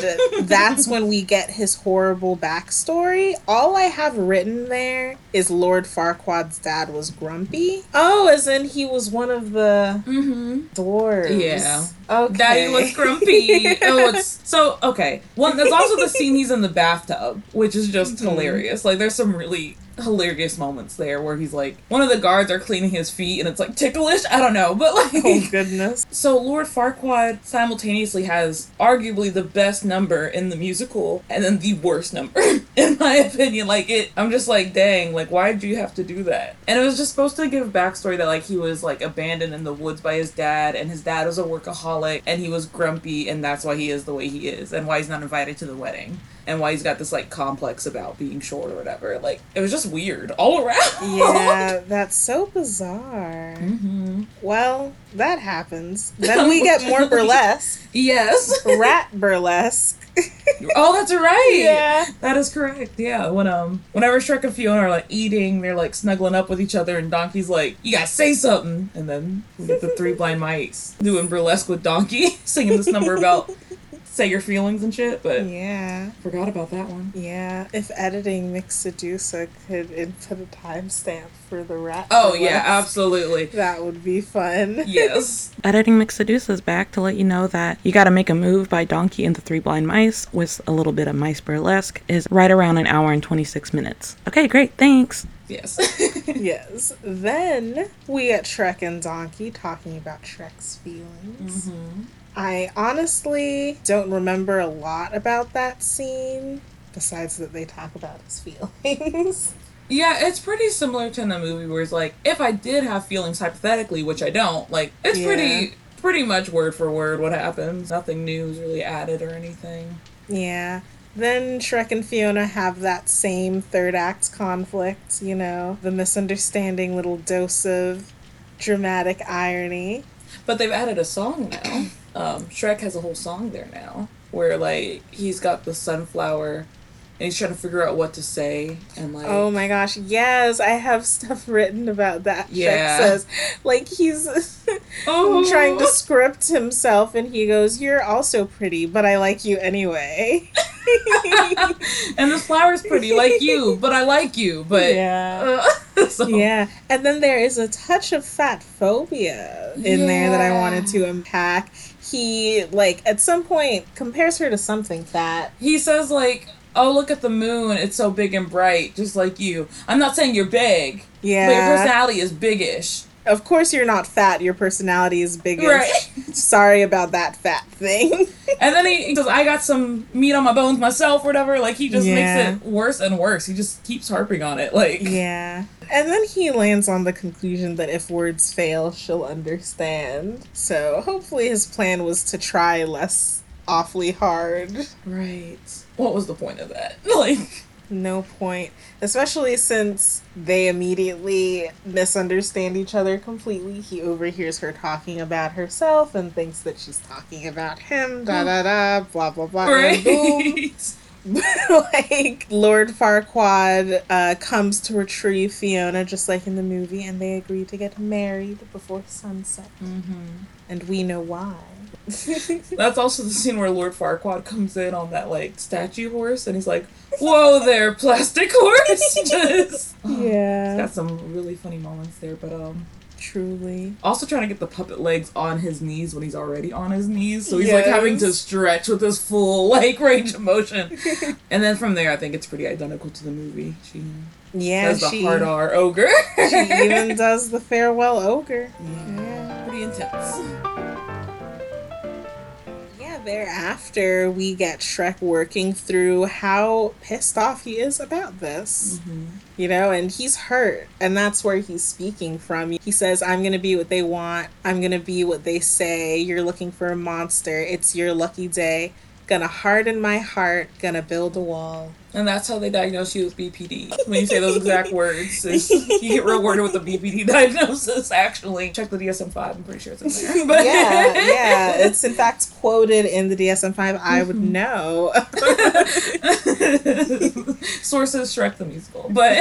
that's when we get his horrible backstory. All I have written there is Lord Farquaad's dad was grumpy. Oh, as in he was one of the Mm-hmm. Yeah. Okay. Daddy was grumpy. oh, it's so okay. One, there's also the scene he's in the bathtub, which is just Mhm. hilarious. Like, there's some really hilarious moments there where he's like, one of the guards are cleaning his feet, and it's like ticklish. I don't know, but like, Oh goodness. So Lord Farquaad simultaneously has arguably the best number in the musical and then the worst number in my opinion. Like it I'm just like, dang, like why do you have to do that? And it was just supposed to give backstory that like he was like abandoned in the woods by his dad and his dad was a workaholic and he was grumpy and that's why he is the way he is and why he's not invited to the wedding. And why he's got this like complex about being short or whatever. Like it was just weird all around. Yeah, that's so bizarre. hmm Well, that happens. Then we get more burlesque. Yes. Rat burlesque. Oh, that's right. Yeah. That is correct. Yeah. When um, whenever Shrek and Fiona are like eating, they're like snuggling up with each other, and Donkey's like, "You gotta say something," and then we get the three blind mice doing burlesque with Donkey, singing this number about say your feelings and shit. But Yeah. forgot about that one. Yeah. If editing Mick Sedusa could input a timestamp for the rat. Oh yeah, burlesque, absolutely. That would be fun. Yes. Editing Mick Sedusa is back to let you know that You Gotta Make a Move by Donkey and the Three Blind Mice with a little bit of mice burlesque is right around an hour and 26 minutes. Okay, great, thanks. Yes. yes. Then we get Shrek and Donkey talking about Shrek's feelings. Mhm. I honestly don't remember a lot about that scene, besides that they talk about his feelings. Yeah, it's pretty similar to in the movie where it's like, if I did have feelings hypothetically, which I don't, like it's Yeah. pretty pretty much word for word what happens. Nothing new is really added or anything. yeah. Then Shrek and Fiona have that same third act conflict, you know, the misunderstanding little dose of dramatic irony. But they've added a song now. Um, Shrek has a whole song there now where like he's got the sunflower and he's trying to figure out what to say and like Oh my gosh, yes, I have stuff written about that. Yeah. Shrek says, like he's Oh. trying to script himself, and he goes, "You're also pretty, but I like you anyway." and this flower's pretty like you, but I like you, but yeah. uh, so- Yeah, and then there is a touch of fat phobia in there that I wanted to unpack. He like at some point compares her to something fat. He says like, "Oh, look at the moon. It's so big and bright, just like you." I'm not saying you're big, Yeah. but your personality is biggish. Of course you're not fat. Your personality is biggish. Right. Sorry about that fat thing. And then he, he says, "I got some meat on my bones myself, whatever." Like he just Yeah. makes it worse and worse. He just keeps harping on it. Like, yeah, and then he lands on the conclusion that if words fail, she'll understand. So hopefully his plan was to try less awfully hard. right. What was the point of that? Like, No point. Especially since they immediately misunderstand each other completely. He overhears her talking about herself and thinks that she's talking about him. Da da da, blah blah blah. boom. right? like, Lord Farquaad uh, comes to retrieve Fiona just like in the movie, and they agree to get married before sunset. mm-hmm. And we know why. That's also the scene where Lord Farquaad comes in on that like statue horse, and he's like, "Whoa there, plastic horse!" Just, oh, it's yeah, got some really funny moments there, but um. truly. Also trying to get the puppet legs on his knees when he's already on his knees, so he's like having to stretch with his full like range of motion. and then from there, I think it's pretty identical to the movie. She Yeah, does the hard R ogre. she even does the farewell ogre. yeah, Yeah. pretty intense. Thereafter we get Shrek working through how pissed off he is about this. Mm-hmm. You know, and he's hurt, and that's where he's speaking from. He says, I'm gonna be what they want, I'm gonna be what they say, you're looking for a monster, it's your lucky day. Gonna harden my heart, gonna build a wall. And that's how they diagnose you with BPD. When you say those exact words, you get rewarded with a BPD diagnosis. Actually, check the DSM five. I'm pretty sure it's in there. But Yeah, yeah. It's in fact quoted in the DSM 5. I would know. Sources Shrek the musical, but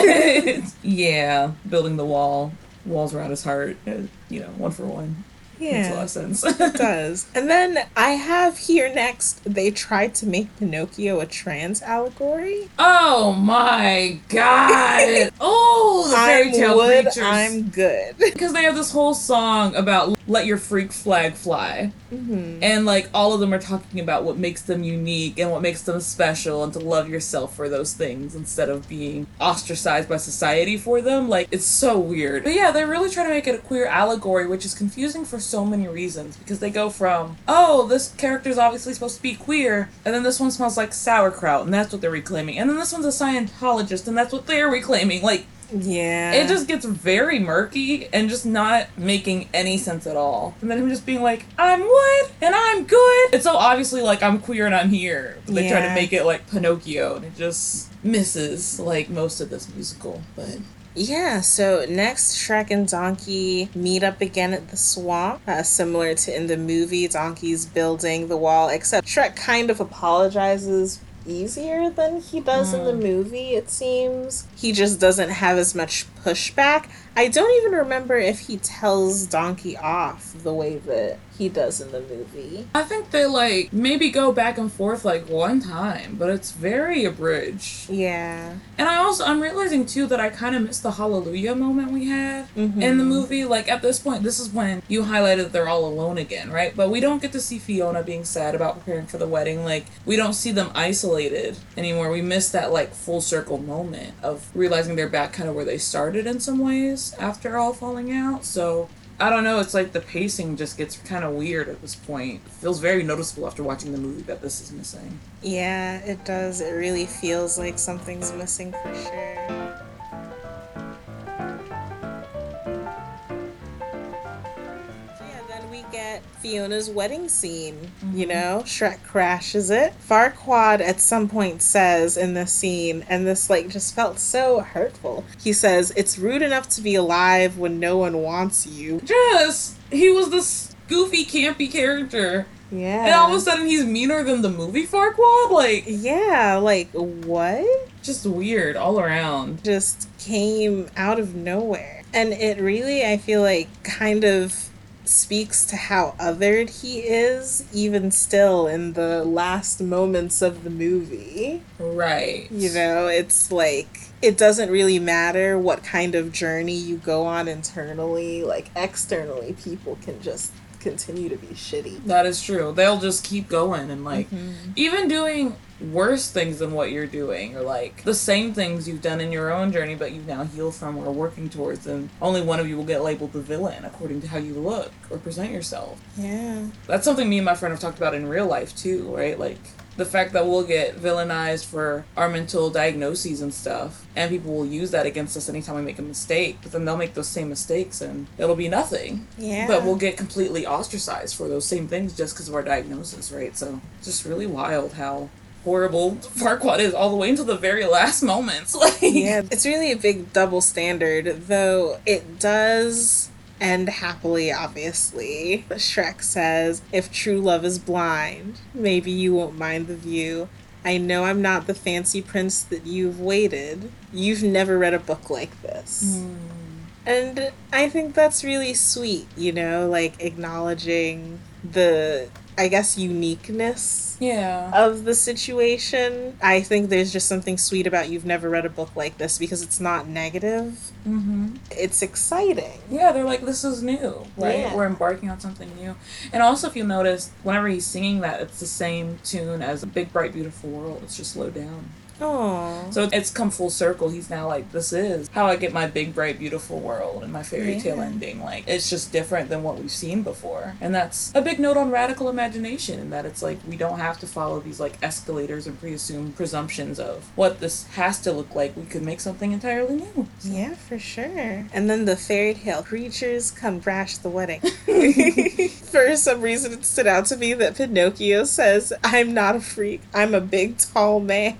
yeah, building the wall, walls around his heart. uh, You know, one for one. Makes a lot yeah. of sense. It does. And then I have here next, they tried to make Pinocchio a trans allegory. oh my god! Oh, the fairy I'm tale wood, creatures. I'm good. because they have this whole song about let your freak flag fly. Mm-hmm. and like all of them are talking about what makes them unique and what makes them special and to love yourself for those things instead of being ostracized by society for them. Like it's so weird. But yeah they're really trying to make it a queer allegory which is confusing for so many reasons because they go from oh this character is obviously supposed to be queer and then this one smells like sauerkraut and that's what they're reclaiming. And then this one's a scientologist and that's what they're reclaiming. Like Yeah. it just gets very murky and just not making any sense at all. And then him just being like, I'm what? and I'm good. It's so obviously like I'm queer and I'm here. They try to make it like Pinocchio and it just misses like most of this musical. But Yeah, so next, Shrek and Donkey meet up again at the swamp. Uh, similar to in the movie, Donkey's building the wall, except Shrek kind of apologizes easier than he does in the hmm. movie, it seems. He just doesn't have as much pushback. I don't even remember if he tells Donkey off the way that he does in the movie. I think they like maybe go back and forth like one time, but it's very abridged. Yeah. And I also I'm realizing too that I kind of missed the hallelujah moment we had Mhm. in the movie. Like at this point, this is when you highlighted that they're all alone again, right? But we don't get to see Fiona being sad about preparing for the wedding. Like we don't see them isolated anymore. We miss that like full circle moment of realizing they're back kind of where they started in some ways after all falling out. So I don't know. It's like the pacing just gets kind of weird at this point. It feels very noticeable after watching the movie that this is missing. Yeah, it does. It really feels like something's missing for sure. Fiona's wedding scene. You mm-hmm. know, Shrek crashes it. Farquaad at some point says in this scene, and this like just felt so hurtful. He says, "It's rude enough to be alive when no one wants you." Just he was this goofy, campy character, Yeah. and all of a sudden he's meaner than the movie Farquaad. Like, yeah, like what? just weird all around. Just came out of nowhere. And it really, I feel like, kind of speaks to how othered he is, even still in the last moments of the movie. Right. You know, it's like it doesn't really matter what kind of journey you go on internally, like externally, people can just continue to be shitty. That is true. They'll just keep going and like Mm-hmm. even doing worse things than what you're doing or like the same things you've done in your own journey but you've now healed from or are working towards and only one of you will get labeled the villain according to how you look or present yourself. Yeah. That's something me and my friend have talked about in real life too, right? Like the fact that we'll get villainized for our mental diagnoses and stuff, and people will use that against us anytime we make a mistake, but then they'll make those same mistakes and it'll be nothing. Yeah. But we'll get completely ostracized for those same things just because of our diagnosis, right? So it's just really wild how horrible Farquaad is all the way until the very last moments. Like, yeah, it's really a big double standard, though it does end happily, obviously. Shrek says, If true love is blind, maybe you won't mind the view. I know I'm not the fancy prince that you've waited. You've never read a book like this. Hmm. And I think that's really sweet, you know, like acknowledging the, I guess, uniqueness yeah. of the situation. I think there's just something sweet about you've never read a book like this because it's not negative. Mm-hmm. It's exciting. Yeah, they're like, this is new, right? Yeah. We're embarking on something new. And also, if you notice, whenever he's singing that, it's the same tune as Big Bright Beautiful World. It's just slowed down. Oh. So it's come full circle. He's now like, this is how I get my big, bright, beautiful world and my fairy tale Yeah. ending. Like, it's just different than what we've seen before. And that's a big note on radical imagination in that it's like, we don't have to follow these like escalators and pre assumed presumptions of what this has to look like. We could make something entirely new. Yeah, for sure. And then the fairy tale creatures come crash the wedding. for some reason, it stood out to me that Pinocchio says, I'm not a freak, I'm a big, tall man.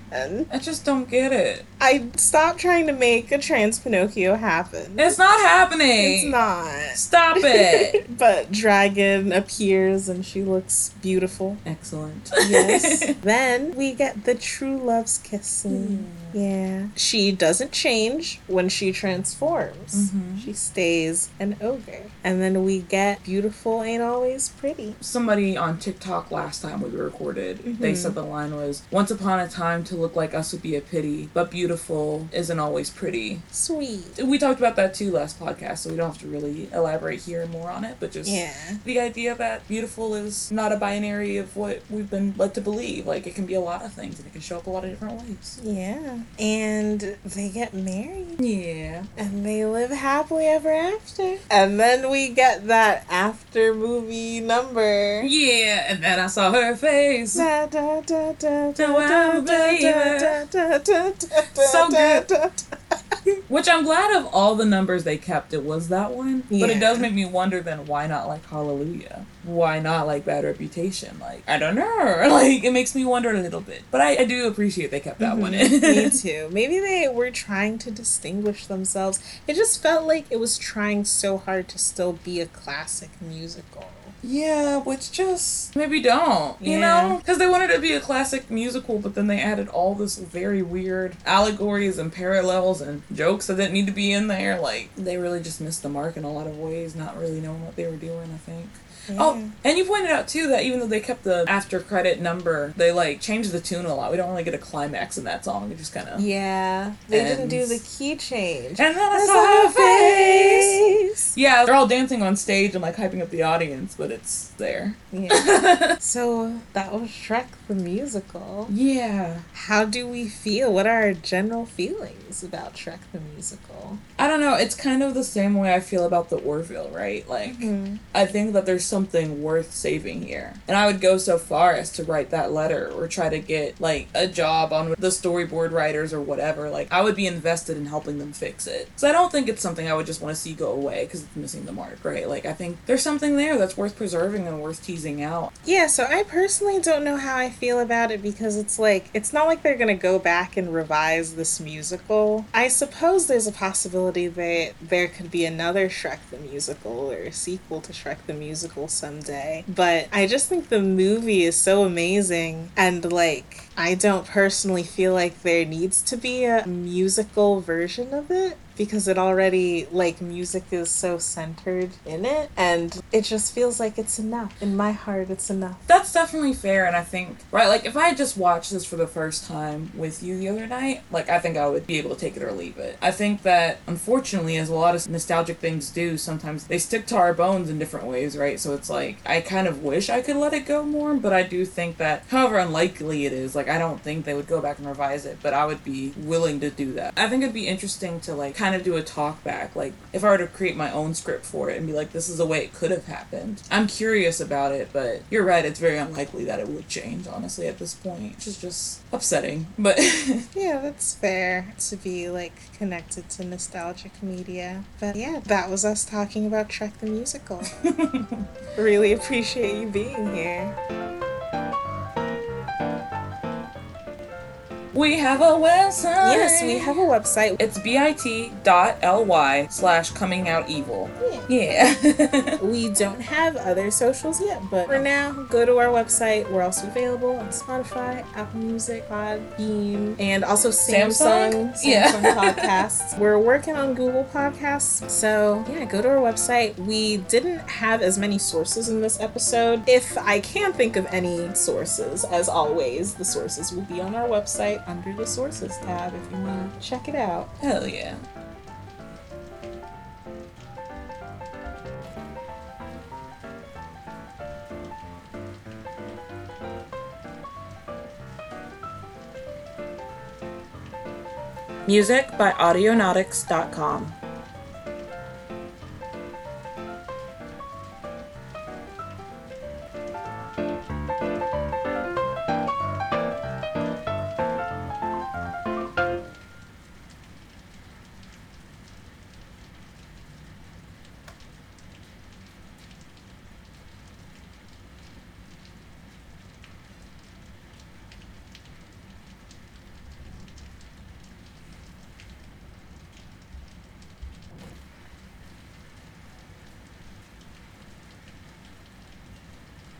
I just don't get it. I stopped trying to make a trans Pinocchio happen. It's not happening. It's not. Stop it. but Dragon appears and she looks beautiful. Excellent. Yes. then we get the true love's kissing. Hmm. Yeah. She doesn't change when she transforms. Mhm. She stays an ogre. And then we get beautiful ain't always pretty. Somebody on TikTok last time we recorded, they said the line was, Once upon a time to look like us would be a pity, but beautiful isn't always pretty. Sweet. We talked about that too last podcast, so we don't have to really elaborate here more on it, but just Yeah. the idea that beautiful is not a binary of what we've been led to believe. Like, it can be a lot of things and it can show up a lot of different ways. Yeah. And they get married. Yeah. And they live happily ever after. And then we get that after movie number. Yeah, and then I saw her face. Da, da, da, da, da, I'm da, da, da, da, da, da, So da, good. da, da. Which I'm glad of all the numbers they kept, it was that one. But it Yeah. does make me wonder then why not like Hallelujah? Why not like Bad Reputation? Like, I don't know. Like, it makes me wonder a little bit. But I, I do appreciate they kept that one Mm-hmm. Me in. too. Maybe they were trying to distinguish themselves. It just felt like it was trying so hard to still be a classic musical. yeah, which just maybe don't, you Yeah. know? Because they wanted it to be a classic musical, but then they added all this very weird allegories and parallels and jokes that didn't need to be in there. Like, they really just missed the mark in a lot of ways, not really knowing what they were doing, I think. Oh, and you pointed out too that even though they kept the after credit number, they like changed the tune a lot. We don't really get a climax in that song. It just kind of. Yeah, they didn't do the key change. And then I saw her face. face. Yeah, they're all dancing on stage and like hyping up the audience, but it's there. Yeah. so that was Shrek the musical. Yeah. How do we feel? What are our general feelings about Shrek the musical? I don't know. It's kind of the same way I feel about the Orville, right? Like, mm-hmm. I think that there's something worth saving here. And I would go so far as to write that letter or try to get like a job on the storyboard writers or whatever. Like I would be invested in helping them fix it. So I don't think it's something I would just want to see go away because it's missing the mark, right? Like I think there's something there that's worth preserving and worth teasing out. Yeah, so I personally don't know how I feel about it because it's like, it's not like they're going to go back and revise this musical. I suppose there's a possibility that there could be another Shrek the Musical or a sequel to Shrek the Musical someday. But I just think the movie is so amazing and like, I don't personally feel like there needs to be a musical version of it because it already like music is so centered in it and it just feels like it's enough in my heart it's enough That's definitely fair, and I think right. Like if I just watched this for the first time with you the other night, like I think I would be able to take it or leave it. I think that unfortunately, as a lot of nostalgic things do, sometimes they stick to our bones in different ways, right? So it's like I kind of wish I could let it go more, but I do think that, however unlikely it is, like I don't think they would go back and revise it, but I would be willing to do that. I think it'd be interesting to like kind of do a talk back, like if I were to create my own script for it and be like, this is the way it could have happened. I'm curious about it, but you're right, it's very unlikely that it would change, honestly, at this point, which is just upsetting. But yeah that's fair to be like connected to nostalgic media but yeah that was us talking about Shrek the Musical really appreciate you being here we have a website. yes we have a website It's bit.ly slash coming out evil. Yeah. Yeah. We don't have other socials yet, but for now, go to our website. We're also available on Spotify, Apple Music, Podbean, and also Samsung, Samsung? Yeah. Samsung Podcasts. We're working on Google Podcasts, so yeah, go to our website. We didn't have as many sources in this episode. If I can think of any sources, as always, the sources will be on our website under the sources tab if you want to check it out. Hell yeah. Music by Audionautix.com.